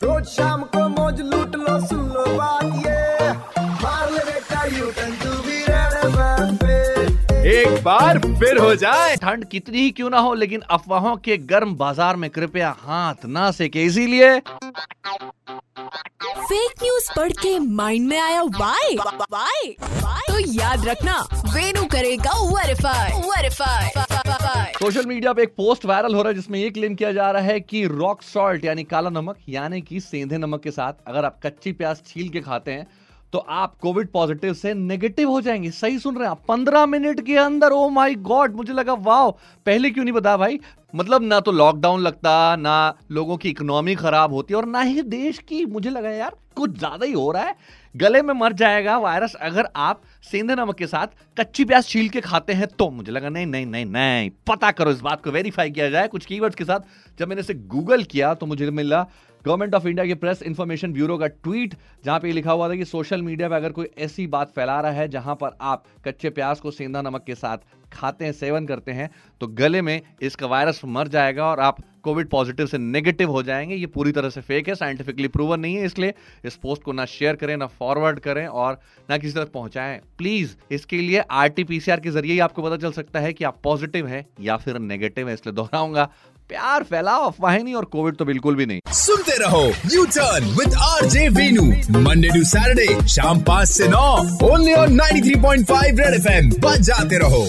रोज शाम को मौज लूट लो सुन लो बात ये। मार ले बेटा यू टर्न टू बी रेड पे एक बार फिर हो जाए। ठंड कितनी ही क्यों ना हो लेकिन अफवाहों के गर्म बाज़ार में कृपया हाथ ना सेके। इसीलिए फेक न्यूज़ पढ़ के माइंड में आया वाई वाई तो याद रखना वेनु करेगा वेरीफाई वेरीफाई सोशल मीडिया पे एक पोस्ट वायरल हो रहा है जिसमें ये क्लेम किया जा रहा है कि रॉक सॉल्ट, यानी काला नमक, यानी कि सेंधे नमक के साथ अगर आप कच्ची प्याज छील के खाते हैं तो आप कोविड पॉजिटिव से नेगेटिव हो जाएँगे। सही सुन रहे हैं आप। पंद्रह मिनट के अंदर ओ माय गॉड मुझे लगा, वाओ, पहले क्यों नहीं बताया भाई? मतलब ना तो लॉकडाउन लगता, ना लोगों की इकोनॉमी खराब होती और ना ही देश की। मुझे लगा, यार, कुछ ज़्यादा ही हो रहा है। गले में मर जाएगा वायरस अगर आप सेंधे नमक के साथ कच्ची प्याज छील के खाते हैं तो। मुझे लगा, नहीं नहीं नहीं नहीं, पता करो, इस बात को वेरीफाई किया जाए कुछ कीवर्ड्स के साथ। जब मैंने इसे गूगल किया तो मुझे मिला गवर्नमेंट ऑफ़ इंडिया के प्रेस इंफॉर्मेशन ब्यूरो का ट्वीट, जहाँ पे लिखा हुआ था कि सोशल मीडिया पे अगर कोई ऐसी बात फैला रहा है जहाँ पर आप कच्चे प्याज को सेंधा नमक के साथ खाते हैं, सेवन करते हैं तो गले में इसका वायरस मर जाएगा और आप कोविड पॉजिटिव से नेगेटिव हो जाएँगे, ये पूरी तरह से फेक है साइंटिफिकली प्रूवन नहीं है, इसलिए इस पोस्ट को ना शेयर करें, ना फॉरवर्ड करें और ना किसी तरह पहुंचाएँ। प्लीज़ इसके लिए आरटीपीसीआर के ज़रिए ही आपको पता चल सकता है कि आप पॉजिटिव है या फिर नेगेटिव है, इसलिए दोहराऊँगा। प्यार फैलाओ, अफवाहें नहीं और कोविड तो बिल्कुल भी नहीं। सुनते रहो U turn with R J Venu Monday to Saturday शाम पाँच से नौ ओनली ऑन 93.5 रेड एफएम बजाते रहो।